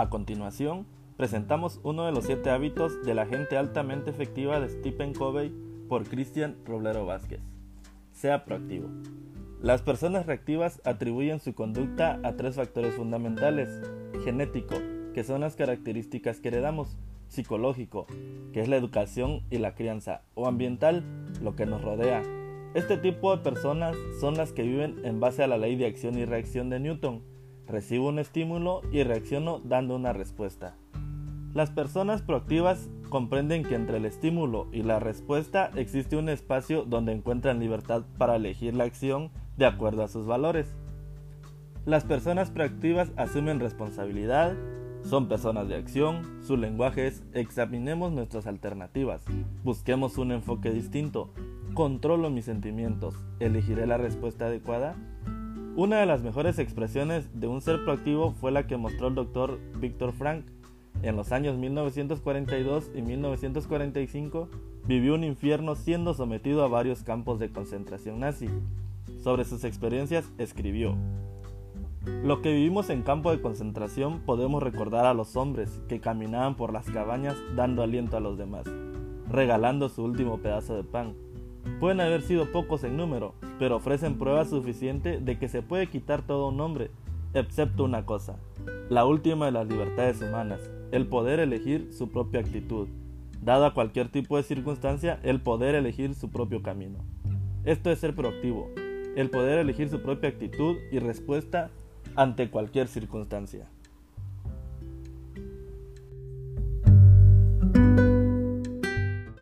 A continuación, presentamos uno de los siete hábitos de la gente altamente efectiva de Stephen Covey por Cristian Roblero Vázquez. Sea proactivo. Las personas reactivas atribuyen su conducta a tres factores fundamentales. Genético, que son las características que heredamos. Psicológico, que es la educación y la crianza. O ambiental, lo que nos rodea. Este tipo de personas son las que viven en base a la ley de acción y reacción de Newton Recibo un estímulo y reacciono dando una respuesta. Las personas proactivas comprenden que entre el estímulo y la respuesta existe un espacio donde encuentran libertad para elegir la acción de acuerdo a sus valores. Las personas proactivas asumen responsabilidad, son personas de acción, su lenguaje es examinemos nuestras alternativas, busquemos un enfoque distinto, controlo mis sentimientos, elegiré la respuesta adecuada una de las mejores expresiones de un ser proactivo fue la que mostró el doctor Viktor Frank. En los años 1942 y 1945 vivió un infierno siendo sometido a varios campos de concentración nazi. Sobre sus experiencias escribió, Lo que vivimos en campo de concentración podemos recordar a los hombres que caminaban por las cabañas dando aliento a los demás, regalando su último pedazo de pan Pueden haber sido pocos en número, pero ofrecen prueba suficiente de que se puede quitar todo un hombre, excepto una cosa, la última de las libertades humanas, el poder elegir su propia actitud. Dada cualquier tipo de circunstancia, el poder elegir su propio camino. Esto es ser proactivo, el poder elegir su propia actitud y respuesta ante cualquier circunstancia.